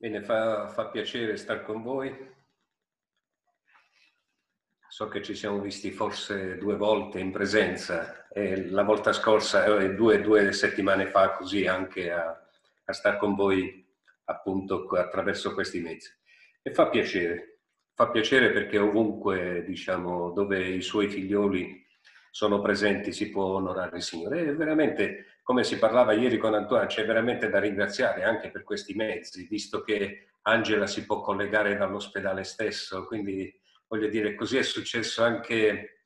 Bene, fa, fa piacere stare con voi. So che ci siamo visti forse due volte in presenza, e la volta scorsa, eh, due, due settimane fa, così anche a, a stare con voi appunto attraverso questi mezzi. E fa piacere, fa piacere perché ovunque, diciamo, dove i suoi figlioli sono presenti si può onorare il Signore. E veramente come si parlava ieri con Antoine, c'è veramente da ringraziare anche per questi mezzi, visto che Angela si può collegare dall'ospedale stesso, quindi voglio dire, così è successo anche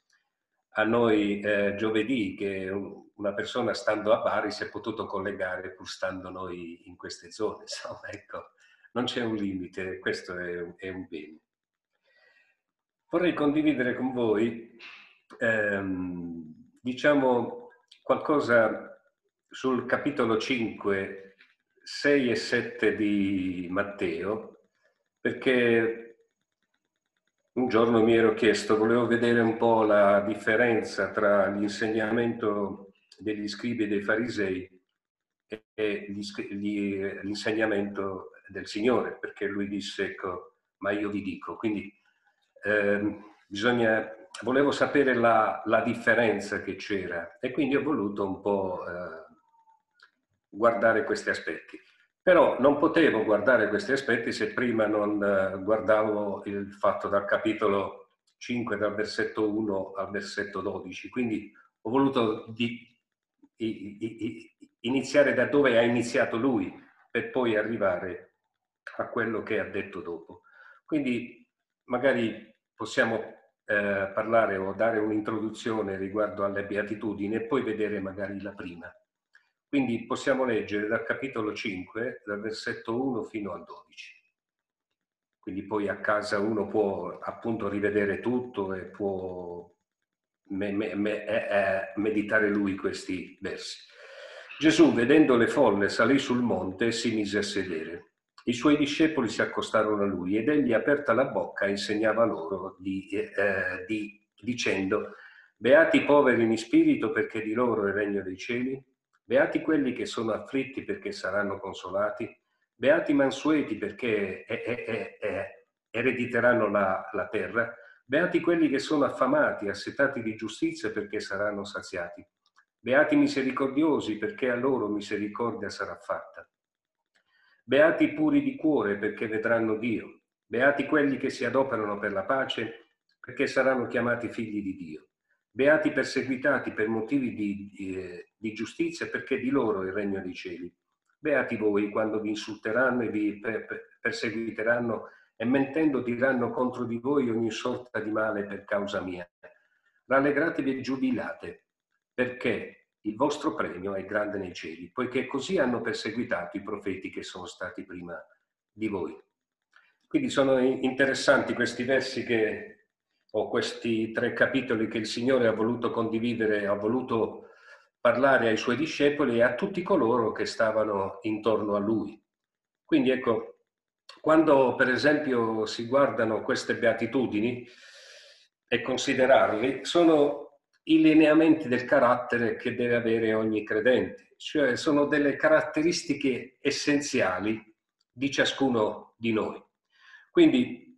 a noi eh, giovedì, che una persona stando a Bari si è potuto collegare pur stando noi in queste zone, insomma, ecco, non c'è un limite, questo è, è un bene. Vorrei condividere con voi, ehm, diciamo, qualcosa sul capitolo 5, 6 e 7 di Matteo, perché un giorno mi ero chiesto, volevo vedere un po' la differenza tra l'insegnamento degli scribi e dei farisei e l'insegnamento del Signore, perché lui disse, ecco, ma io vi dico. Quindi eh, bisogna, volevo sapere la, la, differenza che c'era e quindi ho voluto un po' eh, guardare questi aspetti. Però non potevo guardare questi aspetti se prima non eh, guardavo il fatto dal capitolo 5, dal versetto 1 al versetto 12. Quindi ho voluto di, di, di, iniziare da dove ha iniziato lui per poi arrivare a quello che ha detto dopo. Quindi magari possiamo eh, parlare o dare un'introduzione riguardo alle beatitudini e poi vedere magari la prima. Quindi possiamo leggere dal capitolo 5, dal versetto 1 fino al 12. Quindi poi a casa uno può appunto rivedere tutto e può me, me, me, eh, eh, meditare lui questi versi. Gesù, vedendo le folle, salì sul monte e si mise a sedere. I suoi discepoli si accostarono a lui ed egli, aperta la bocca, insegnava loro di, eh, di, dicendo, Beati i poveri in spirito perché di loro è il regno dei cieli. Beati quelli che sono afflitti perché saranno consolati. Beati i mansueti perché erediteranno la, la terra. Beati quelli che sono affamati, assetati di giustizia perché saranno saziati. Beati i misericordiosi perché a loro misericordia sarà fatta. Beati i puri di cuore perché vedranno Dio. Beati quelli che si adoperano per la pace perché saranno chiamati figli di Dio. Beati perseguitati per motivi di, di, di, giustizia, perché di loro è il regno dei cieli. Beati voi quando vi insulteranno e vi perseguiteranno e mentendo diranno contro di voi ogni sorta di male per causa mia. Rallegratevi e giubilate, perché il vostro premio è grande nei cieli, poiché così hanno perseguitato i profeti che sono stati prima di voi. Quindi sono interessanti questi versi che o questi tre capitoli che il Signore ha voluto condividere, ha voluto parlare ai suoi discepoli e a tutti coloro che stavano intorno a lui. Quindi ecco, quando per esempio si guardano queste beatitudini e considerarli, sono i lineamenti del carattere che deve avere ogni credente, cioè sono delle caratteristiche essenziali di ciascuno di noi. Quindi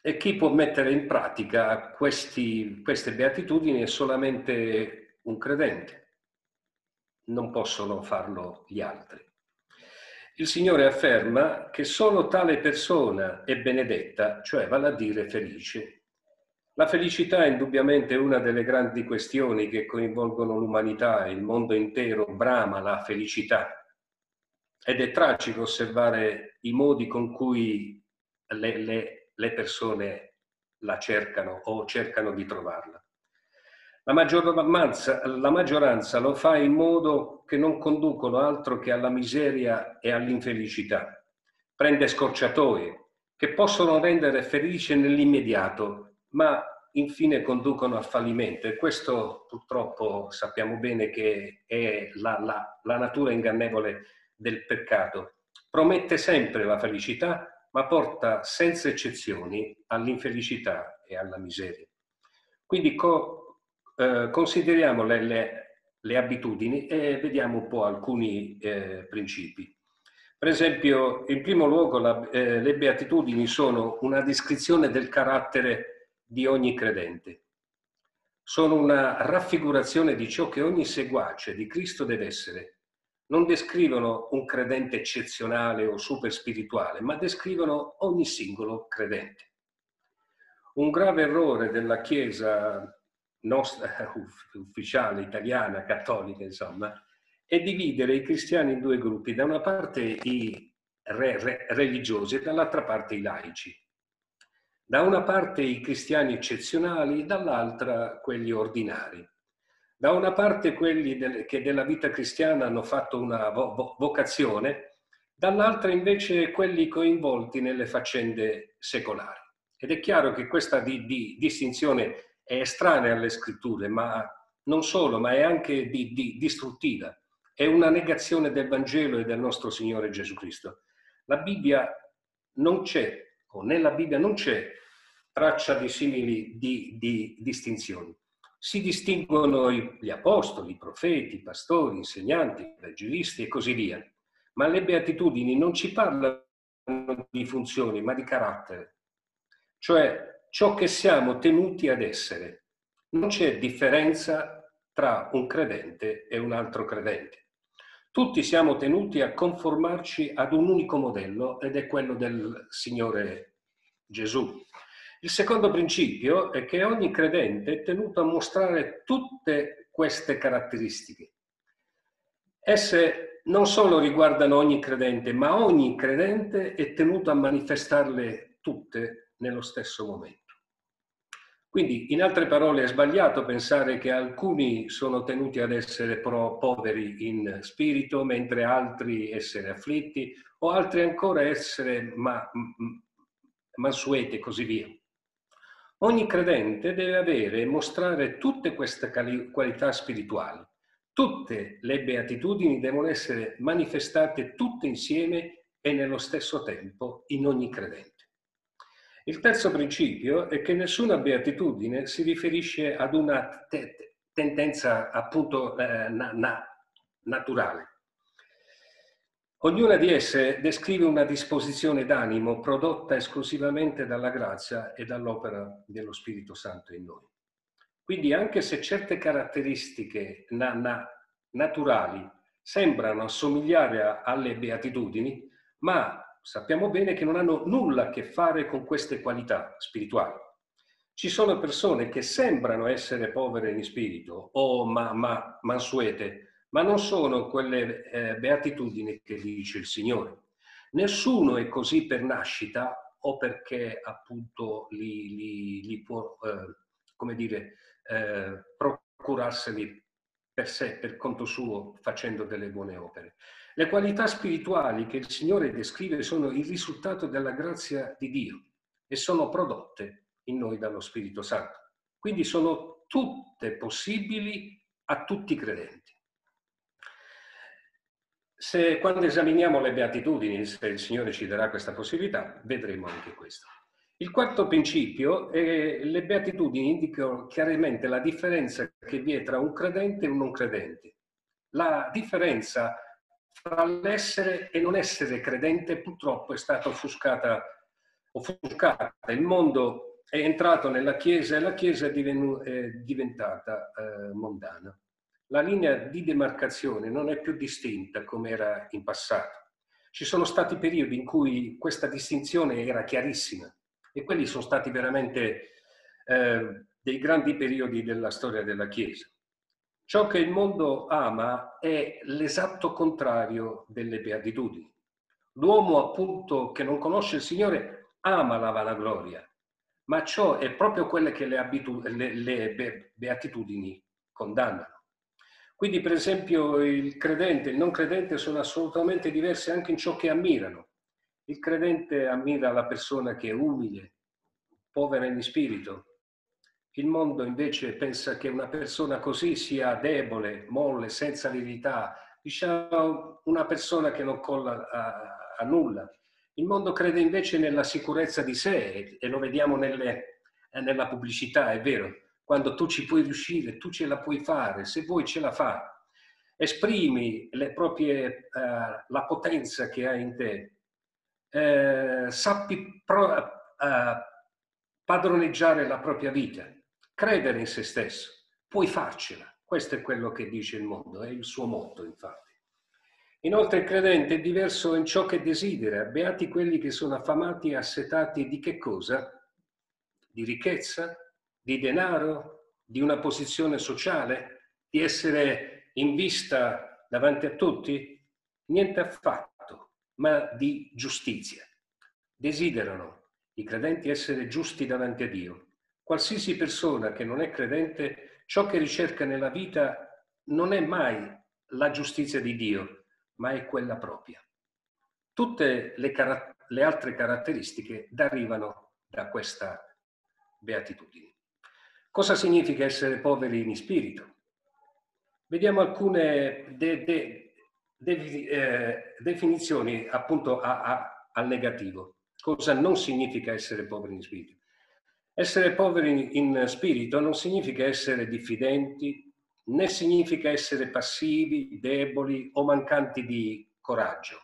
e chi può mettere in pratica questi, queste beatitudini è solamente un credente, non possono farlo gli altri. Il Signore afferma che solo tale persona è benedetta, cioè vale a dire felice. La felicità è indubbiamente una delle grandi questioni che coinvolgono l'umanità, il mondo intero brama la felicità. Ed è tragico osservare i modi con cui le, le le persone la cercano o cercano di trovarla. La maggioranza, la maggioranza lo fa in modo che non conducono altro che alla miseria e all'infelicità. Prende scorciatoie che possono rendere felice nell'immediato, ma infine conducono al fallimento. E questo purtroppo sappiamo bene che è la, la, la natura ingannevole del peccato. Promette sempre la felicità, ma porta senza eccezioni all'infelicità e alla miseria. Quindi co, eh, consideriamo le, le, le, abitudini e vediamo un po' alcuni eh, principi. Per esempio, in primo luogo la, eh, le beatitudini sono una descrizione del carattere di ogni credente. Sono una raffigurazione di ciò che ogni seguace di Cristo deve essere. Non descrivono un credente eccezionale o super spirituale, ma descrivono ogni singolo credente. Un grave errore della Chiesa nostra, ufficiale, italiana, cattolica, insomma, è dividere i cristiani in due gruppi, da una parte i re, re, religiosi e dall'altra parte i laici. Da una parte i cristiani eccezionali, dall'altra quelli ordinari. Da una parte quelli che della vita cristiana hanno fatto una vo, vocazione, dall'altra invece quelli coinvolti nelle faccende secolari. Ed è chiaro che questa di, di, distinzione è estranea alle scritture, ma non solo, ma è anche di, distruttiva è una negazione del Vangelo e del nostro Signore Gesù Cristo. La Bibbia non c'è, o nella Bibbia non c'è traccia di simili di, di distinzioni. Si distinguono gli apostoli, i profeti, i pastori, i insegnanti, i evangelisti e così via. Ma le beatitudini non ci parlano di funzioni, ma di carattere. Cioè ciò che siamo tenuti ad essere. Non c'è differenza tra un credente e un altro credente. Tutti siamo tenuti a conformarci ad un unico modello ed è quello del Signore Gesù. Il secondo principio è che ogni credente è tenuto a mostrare tutte queste caratteristiche. Esse non solo riguardano ogni credente, ma ogni credente è tenuto a manifestarle tutte nello stesso momento. Quindi, in altre parole, è sbagliato pensare che alcuni sono tenuti ad essere poveri in spirito, mentre altri essere afflitti, o altri ancora essere ma, mansueti e così via. Ogni credente deve avere e mostrare tutte queste qualità spirituali. Tutte le beatitudini devono essere manifestate tutte insieme e nello stesso tempo in ogni credente. Il terzo principio è che nessuna beatitudine si riferisce ad una te- tendenza appunto eh, na- na- naturale. Ognuna di esse descrive una disposizione d'animo prodotta esclusivamente dalla grazia e dall'opera dello Spirito Santo in noi. Quindi anche se certe caratteristiche na- na- naturali sembrano assomigliare alle beatitudini, ma sappiamo bene che non hanno nulla a che fare con queste qualità spirituali. Ci sono persone che sembrano essere povere in spirito o ma, ma, mansuete, ma non sono quelle eh, beatitudini che dice il Signore. Nessuno è così per nascita o perché appunto li, li, li può, eh, come dire, eh, procurarseli per sé, per conto suo, facendo delle buone opere. Le qualità spirituali che il Signore descrive sono il risultato della grazia di Dio e sono prodotte in noi dallo Spirito Santo. Quindi sono tutte possibili a tutti i credenti. Se quando esaminiamo le beatitudini, se il Signore ci darà questa possibilità, vedremo anche questo. Il quarto principio è le beatitudini indicano chiaramente la differenza che vi è tra un credente e un non credente. La differenza tra l'essere e non essere credente purtroppo è stata offuscata, offuscata. Il mondo è entrato nella Chiesa e la Chiesa è, diventata eh, mondana. La linea di demarcazione non è più distinta come era in passato. Ci sono stati periodi in cui questa distinzione era chiarissima e quelli sono stati veramente eh, dei grandi periodi della storia della Chiesa. Ciò che il mondo ama è l'esatto contrario delle beatitudini. L'uomo appunto che non conosce il Signore ama la vanagloria, ma ciò è proprio quelle che le, abitu- le, le beatitudini condannano. Quindi per esempio il credente e il non credente sono assolutamente diversi anche in ciò che ammirano. Il credente ammira la persona che è umile, povera in spirito, il mondo invece pensa che una persona così sia debole, molle, senza verità, diciamo una persona che non colla a, a nulla. Il mondo crede invece nella sicurezza di sé e lo vediamo nelle, eh, nella pubblicità, è vero. Quando tu ci puoi riuscire, tu ce la puoi fare, se vuoi ce la fai. esprimi proprie, uh, la potenza che hai in te, uh, sappi pro, uh, padroneggiare la propria vita, credere in se stesso, puoi farcela. Questo è quello che dice il mondo, è il suo motto infatti. Inoltre il credente è diverso in ciò che desidera, beati quelli che sono affamati e assetati di che cosa? Di ricchezza, di denaro, di una posizione sociale, di essere in vista davanti a tutti? Niente affatto, ma di giustizia. Desiderano i credenti essere giusti davanti a Dio. Qualsiasi persona che non è credente, ciò che ricerca nella vita non è mai la giustizia di Dio, ma è quella propria. Tutte le, car- le altre caratteristiche derivano da questa beatitudine. Cosa significa essere poveri in spirito? Vediamo alcune de- de- de- eh, definizioni appunto al negativo. Cosa non significa essere poveri in spirito? Essere poveri in spirito non significa essere diffidenti, né significa essere passivi, deboli o mancanti di coraggio.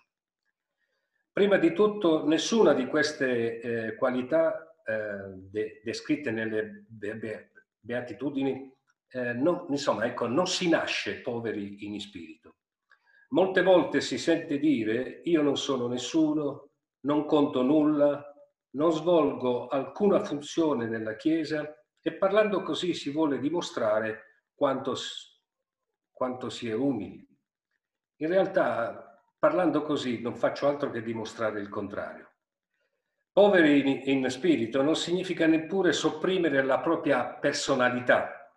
Prima di tutto, nessuna di queste eh, qualità eh, de- descritte nelle be- be- beatitudini, eh, non, insomma, ecco, non si nasce poveri in spirito. Molte volte si sente dire io non sono nessuno, non conto nulla, non svolgo alcuna funzione nella Chiesa e parlando così si vuole dimostrare quanto, quanto si è umili. In realtà, parlando così, non faccio altro che dimostrare il contrario. Poveri in, in spirito non significa neppure sopprimere la propria personalità.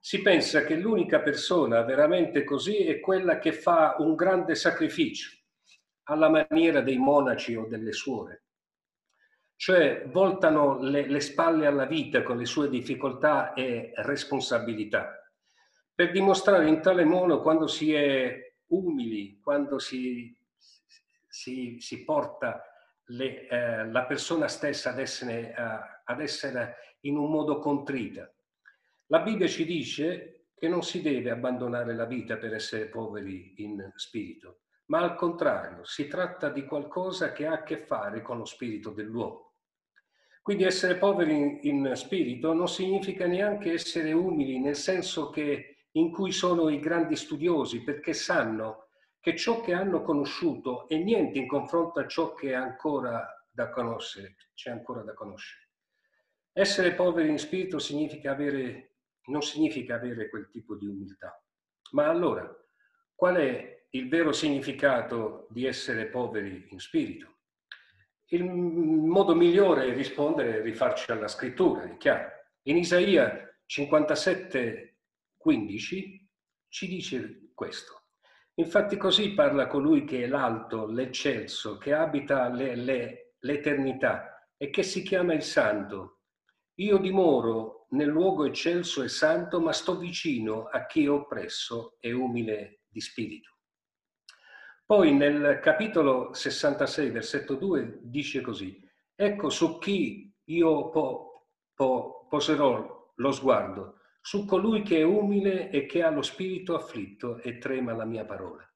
Si pensa che l'unica persona veramente così è quella che fa un grande sacrificio, alla maniera dei monaci o delle suore. Cioè voltano le, le spalle alla vita con le sue difficoltà e responsabilità per dimostrare in tale modo quando si è umili, quando si, si, si porta le, eh, la persona stessa ad essere, uh, ad essere in un modo contrita. La Bibbia ci dice che non si deve abbandonare la vita per essere poveri in spirito, ma al contrario, si tratta di qualcosa che ha a che fare con lo spirito dell'uomo. Quindi essere poveri in, in spirito non significa neanche essere umili, nel senso che in cui sono i grandi studiosi perché sanno che ciò che hanno conosciuto è niente in confronto a ciò che è ancora da conoscere, c'è ancora da conoscere. Essere poveri in spirito significa avere, non significa avere quel tipo di umiltà. Ma allora, qual è il vero significato di essere poveri in spirito? Il modo migliore è rispondere è rifarci alla scrittura, è chiaro. In Isaia 57, 15 ci dice questo. Infatti così parla colui che è l'alto, l'eccelso, che abita le, le, l'eternità e che si chiama il santo. Io dimoro nel luogo eccelso e santo, ma sto vicino a chi è oppresso e umile di spirito. Poi nel capitolo 66, versetto 2, dice così, ecco su chi io po, po, poserò lo sguardo, su colui che è umile e che ha lo spirito afflitto e trema la mia parola.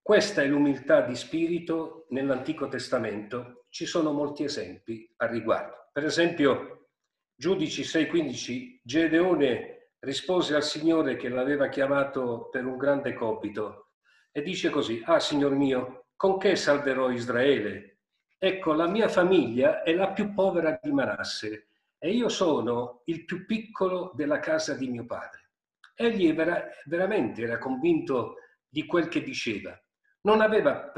Questa è l'umiltà di spirito nell'Antico Testamento. Ci sono molti esempi al riguardo. Per esempio, Giudici 6:15, Gedeone rispose al Signore che l'aveva chiamato per un grande compito e dice così, ah Signor mio, con che salverò Israele? Ecco, la mia famiglia è la più povera di Manasse e io sono il più piccolo della casa di mio padre. Egli era, veramente era convinto di quel che diceva. Non aveva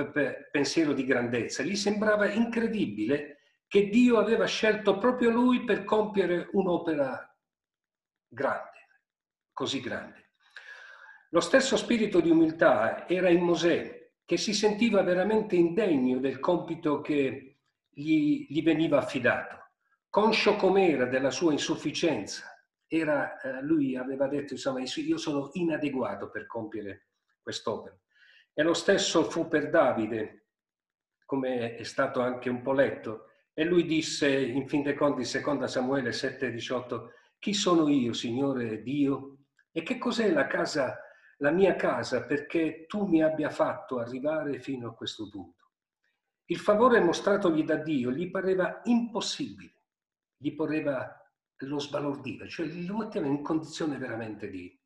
pensiero di grandezza, gli sembrava incredibile che Dio aveva scelto proprio lui per compiere un'opera grande, così grande. Lo stesso spirito di umiltà era in Mosè, che si sentiva veramente indegno del compito che gli, gli veniva affidato conscio com'era della sua insufficienza, era, eh, lui aveva detto, insomma, io sono inadeguato per compiere quest'opera. E lo stesso fu per Davide, come è stato anche un po' letto, e lui disse, in fin dei conti, seconda Samuele 7,18, chi sono io, Signore Dio? E che cos'è la casa la mia casa perché tu mi abbia fatto arrivare fino a questo punto. Il favore mostratogli da Dio gli pareva impossibile, gli pareva lo sbalordiva, cioè lo metteva in condizione veramente di,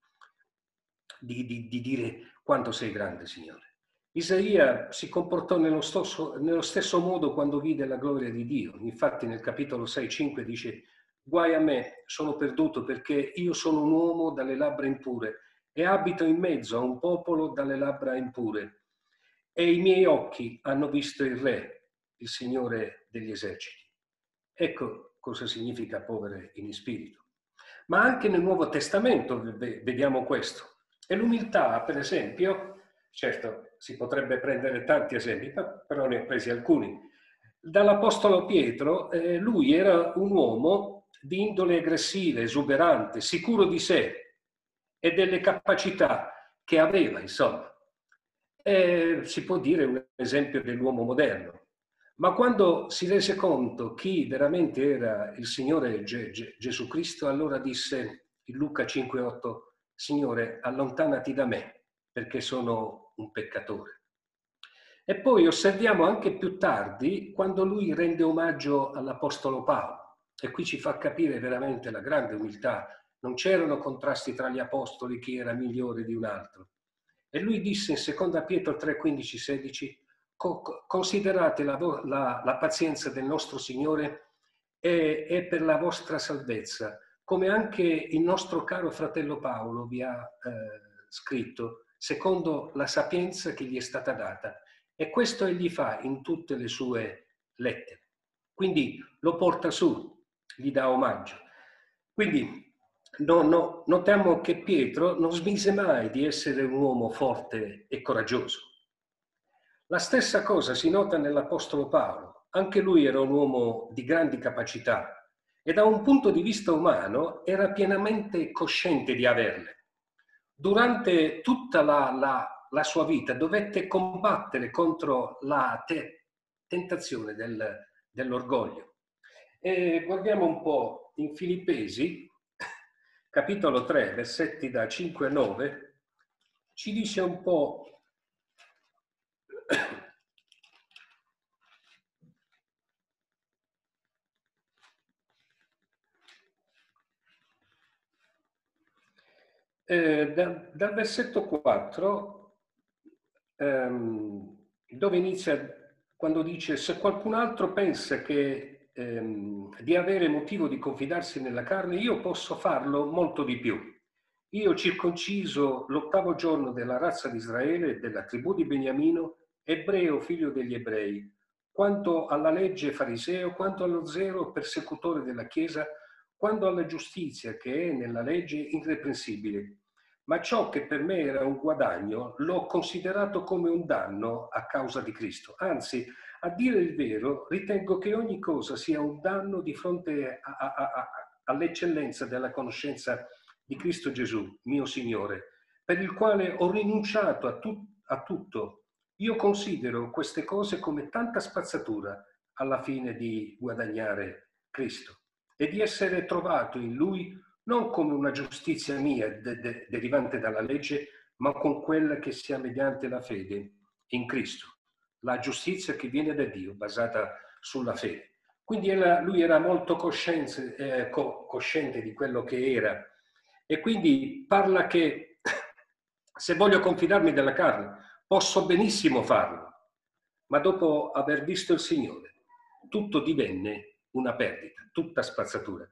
di, di, di dire quanto sei grande, Signore. Isaia si comportò nello stesso, nello stesso, modo quando vide la gloria di Dio. Infatti nel capitolo 6-5 dice, guai a me, sono perduto perché io sono un uomo dalle labbra impure e abito in mezzo a un popolo dalle labbra impure. E i miei occhi hanno visto il Re, il Signore degli eserciti. Ecco cosa significa povere in spirito. Ma anche nel Nuovo Testamento vediamo questo. E l'umiltà, per esempio, certo si potrebbe prendere tanti esempi, però ne ho presi alcuni. Dall'Apostolo Pietro, eh, lui era un uomo di indole aggressiva, esuberante, sicuro di sé, e delle capacità che aveva, insomma. E si può dire un esempio dell'uomo moderno. Ma quando si rese conto chi veramente era il Signore Ge- Ge- Gesù Cristo, allora disse in Luca 5,8, Signore, allontanati da me, perché sono un peccatore. E poi osserviamo anche più tardi quando lui rende omaggio all'Apostolo Paolo. E qui ci fa capire veramente la grande umiltà non c'erano contrasti tra gli apostoli chi era migliore di un altro. E lui disse in 2 Pietro 3, 15, 16, considerate la, la, la pazienza del nostro Signore è, è, per la vostra salvezza, come anche il nostro caro fratello Paolo vi ha eh, scritto, secondo la sapienza che gli è stata data. E questo egli fa in tutte le sue lettere. Quindi lo porta su, gli dà omaggio. Quindi no, no, notiamo che Pietro non smise mai di essere un uomo forte e coraggioso. La stessa cosa si nota nell'Apostolo Paolo. Anche lui era un uomo di grandi capacità e da un punto di vista umano era pienamente cosciente di averle. Durante tutta la, la, la sua vita dovette combattere contro la te, tentazione del, dell'orgoglio. E guardiamo un po' in Filippesi, capitolo 3, versetti da 5 a 9, ci dice un po' eh, da, dal versetto 4, ehm, dove inizia quando dice se qualcun altro pensa che ehm, di avere motivo di confidarsi nella carne, io posso farlo molto di più. Io circonciso l'ottavo giorno della razza di Israele della tribù di Beniamino, ebreo figlio degli ebrei, quanto alla legge fariseo, quanto allo zero persecutore della Chiesa, quanto alla giustizia che è nella legge irreprensibile. Ma ciò che per me era un guadagno l'ho considerato come un danno a causa di Cristo. Anzi, a dire il vero, ritengo che ogni cosa sia un danno di fronte a, a, a, all'eccellenza della conoscenza di Cristo Gesù, mio Signore, per il quale ho rinunciato a, tu, a tutto. Io considero queste cose come tanta spazzatura alla fine di guadagnare Cristo e di essere trovato in Lui non come una giustizia mia de, de, derivante dalla legge, ma con quella che sia mediante la fede in Cristo la giustizia che viene da Dio, basata sulla fede. Quindi era, lui era molto cosciente, eh, co- cosciente di quello che era e quindi parla che se voglio confidarmi della carne posso benissimo farlo, ma dopo aver visto il Signore tutto divenne una perdita, tutta spazzatura.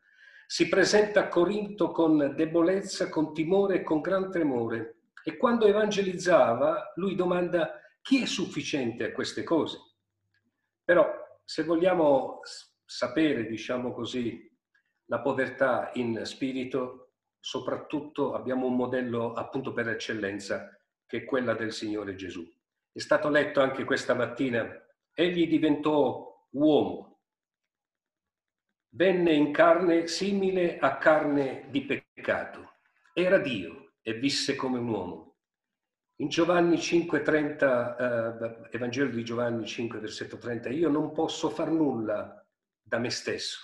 Si presenta a Corinto con debolezza, con timore e con gran tremore e quando evangelizzava lui domanda chi è sufficiente a queste cose? Però se vogliamo sapere, diciamo così, la povertà in spirito, soprattutto abbiamo un modello appunto per eccellenza che è quella del Signore Gesù. È stato letto anche questa mattina, egli diventò uomo, venne in carne simile a carne di peccato, era Dio e visse come un uomo. In Giovanni 5,30, eh, Evangelo di Giovanni 5, versetto 30, io non posso far nulla da me stesso.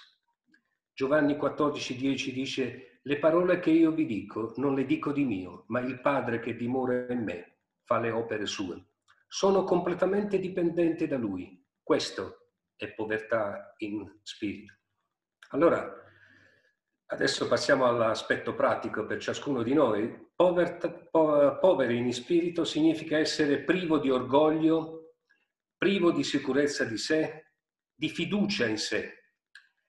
Giovanni 14, 10 dice, le parole che io vi dico non le dico di mio, ma il Padre che dimora in me fa le opere sue. Sono completamente dipendente da Lui. Questo è povertà in spirito. Allora, adesso passiamo all'aspetto pratico per ciascuno di noi. Povertà, po- poveri in spirito significa essere privo di orgoglio, privo di sicurezza di sé, di fiducia in sé.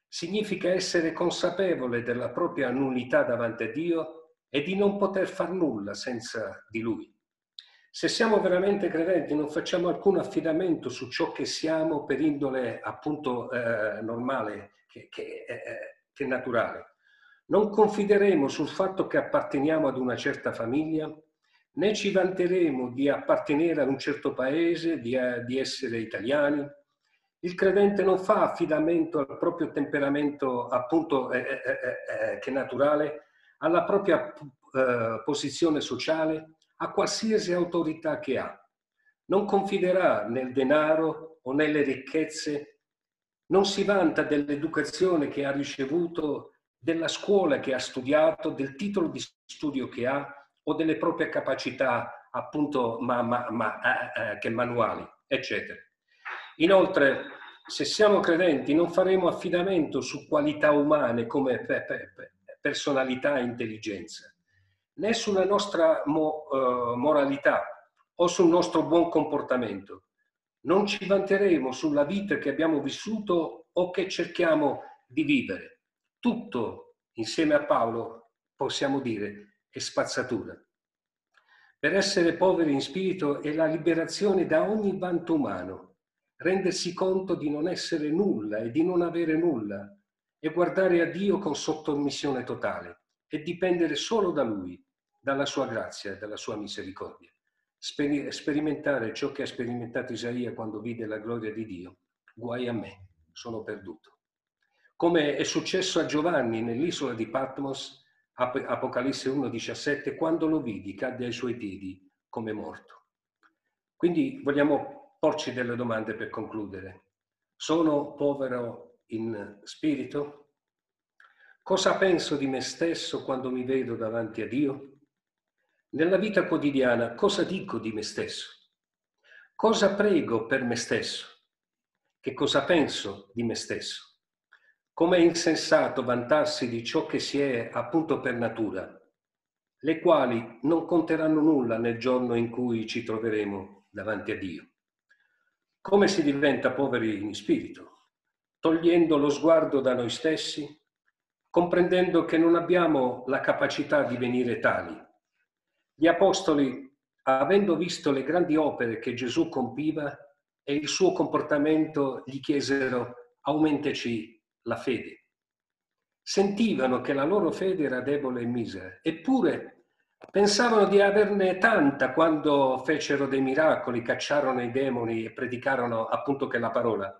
Significa essere consapevole della propria nullità davanti a Dio e di non poter far nulla senza di Lui. Se siamo veramente credenti non facciamo alcun affidamento su ciò che siamo per indole appunto eh, normale, che, che, eh, che naturale. Non confideremo sul fatto che apparteniamo ad una certa famiglia, né ci vanteremo di appartenere ad un certo paese, di, eh, di essere italiani, il credente non fa affidamento al proprio temperamento, appunto, eh, eh, eh, eh, che è naturale, alla propria eh, posizione sociale, a qualsiasi autorità che ha. Non confiderà nel denaro o nelle ricchezze, non si vanta dell'educazione che ha ricevuto, della scuola che ha studiato, del titolo di studio che ha o delle proprie capacità, appunto, ma, ma, ma, eh, che manuali, eccetera. Inoltre, se siamo credenti, non faremo affidamento su qualità umane come personalità e intelligenza, né sulla nostra mo, uh, moralità o sul nostro buon comportamento. Non ci vanteremo sulla vita che abbiamo vissuto o che cerchiamo di vivere. Tutto, insieme a Paolo, possiamo dire, è spazzatura. Per essere poveri in spirito è la liberazione da ogni vanto umano rendersi conto di non essere nulla e di non avere nulla e guardare a Dio con sottomissione totale e dipendere solo da Lui, dalla sua grazia e dalla sua misericordia. sperimentare ciò che ha sperimentato Isaia quando vide la gloria di Dio. Guai a me, sono perduto. Come è successo a Giovanni nell'isola di Patmos, Apocalisse 1,17, quando lo vidi cadde ai suoi piedi come morto. Quindi vogliamo porci delle domande per concludere. Sono povero in spirito? Cosa penso di me stesso quando mi vedo davanti a Dio? Nella vita quotidiana cosa dico di me stesso? Cosa prego per me stesso? Che cosa penso di me stesso? Com'è insensato vantarsi di ciò che si è appunto per natura, le quali non conteranno nulla nel giorno in cui ci troveremo davanti a Dio. Come si diventa poveri in spirito? Togliendo lo sguardo da noi stessi, comprendendo che non abbiamo la capacità di venire tali. Gli apostoli, avendo visto le grandi opere che Gesù compiva e il suo comportamento, gli chiesero aumentaci la fede. Sentivano che la loro fede era debole e misera, eppure Pensavano di averne tanta quando fecero dei miracoli, cacciarono i demoni e predicarono appunto che la parola,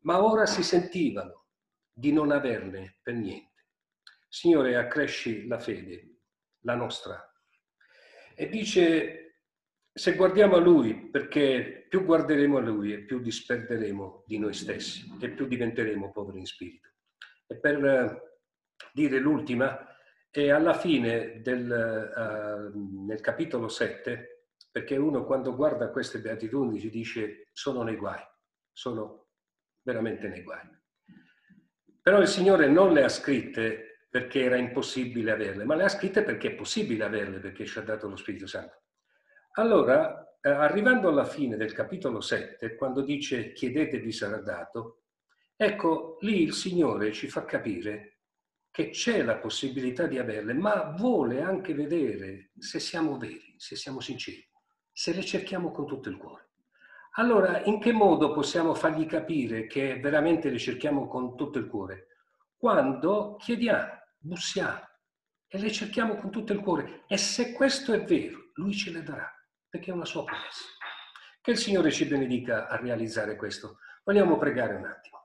ma ora si sentivano di non averne per niente. Signore, accresci la fede, la nostra. E dice, se guardiamo a Lui, perché più guarderemo a Lui e più disperderemo di noi stessi e più diventeremo poveri in spirito. E per eh, dire l'ultima, e alla fine del uh, nel capitolo 7, perché uno quando guarda queste beatitudini ci dice sono nei guai, sono veramente nei guai. Però il Signore non le ha scritte perché era impossibile averle, ma le ha scritte perché è possibile averle, perché ci ha dato lo Spirito Santo. Allora, eh, arrivando alla fine del capitolo 7, quando dice chiedete vi sarà dato, ecco lì il Signore ci fa capire che c'è la possibilità di averle, ma vuole anche vedere se siamo veri, se siamo sinceri, se le cerchiamo con tutto il cuore. Allora, in che modo possiamo fargli capire che veramente le cerchiamo con tutto il cuore? Quando chiediamo, bussiamo e le cerchiamo con tutto il cuore. E se questo è vero, lui ce le darà, perché è una sua promessa. Che il Signore ci benedica a realizzare questo. Vogliamo pregare un attimo.